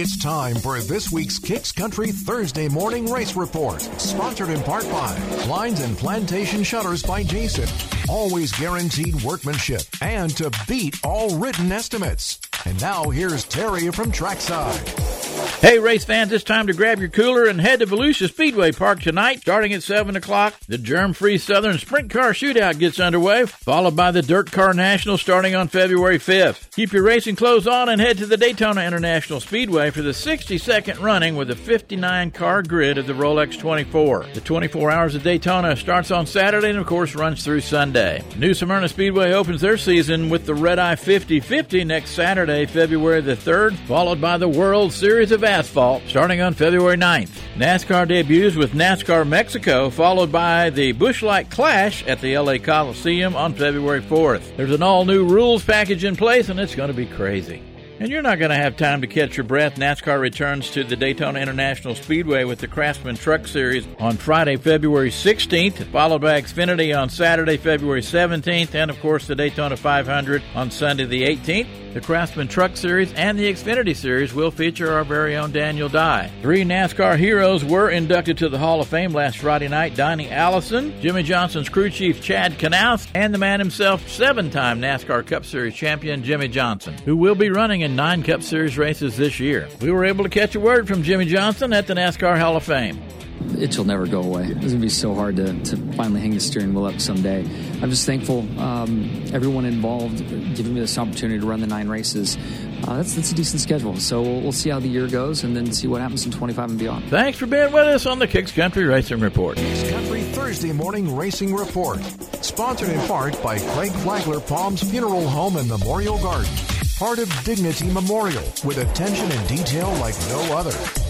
It's time for this week's KIX Country Thursday Morning Race Report, sponsored in part by Blinds and Plantation Shutters by Jason. Always guaranteed workmanship and to beat all written estimates. And now here's Terry from Trackside. Hey, race fans, it's time to grab your cooler and head to Volusia Speedway Park tonight. Starting at 7 o'clock, the Germ Free Southern Sprint Car Shootout gets underway, followed by the Dirt Car National starting on February 5th. Keep your racing clothes on and head to the Daytona International Speedway for the 62nd running with a 59 car grid of the Rolex 24. The 24 Hours of Daytona starts on Saturday and, of course, runs through Sunday. New Smyrna Speedway opens their season with the Red Eye 50 50 next Saturday, February the 3rd, followed by the World Series of asphalt starting on February 9th. NASCAR debuts with NASCAR Mexico, followed by the Busch-Light Clash at the LA Coliseum on February 4th. There's an all new rules package in place, and it's going to be crazy. And you're not going to have time to catch your breath. NASCAR returns to the Daytona International Speedway with the Craftsman Truck Series on Friday, February 16th, followed by Xfinity on Saturday, February 17th, and of course the Daytona 500 on Sunday, the 18th. The Craftsman Truck Series and the Xfinity Series will feature our very own Daniel Dye. Three NASCAR heroes were inducted to the Hall of Fame last Friday night Donnie Allison, Jimmie Johnson's crew chief Chad Knaus, and the man himself, seven time NASCAR Cup Series champion Jimmie Johnson, who will be running in nine Cup Series races this year. We were able to catch a word from Jimmie Johnson at the NASCAR Hall of Fame it'll never go away. It's going to be so hard to, to finally hang the steering wheel up someday. I'm just thankful um, everyone involved giving me this opportunity to run the nine races. Uh, that's that's a decent schedule. So we'll, we'll, see how the year goes and then see what happens in 25 and beyond. Thanks for being with us on the KIX Country Racing Report. KIX Country Thursday Morning Racing Report, sponsored in part by Craig Flagler Palms Funeral Home and Memorial Garden. Part of Dignity Memorial, with attention and detail like no other.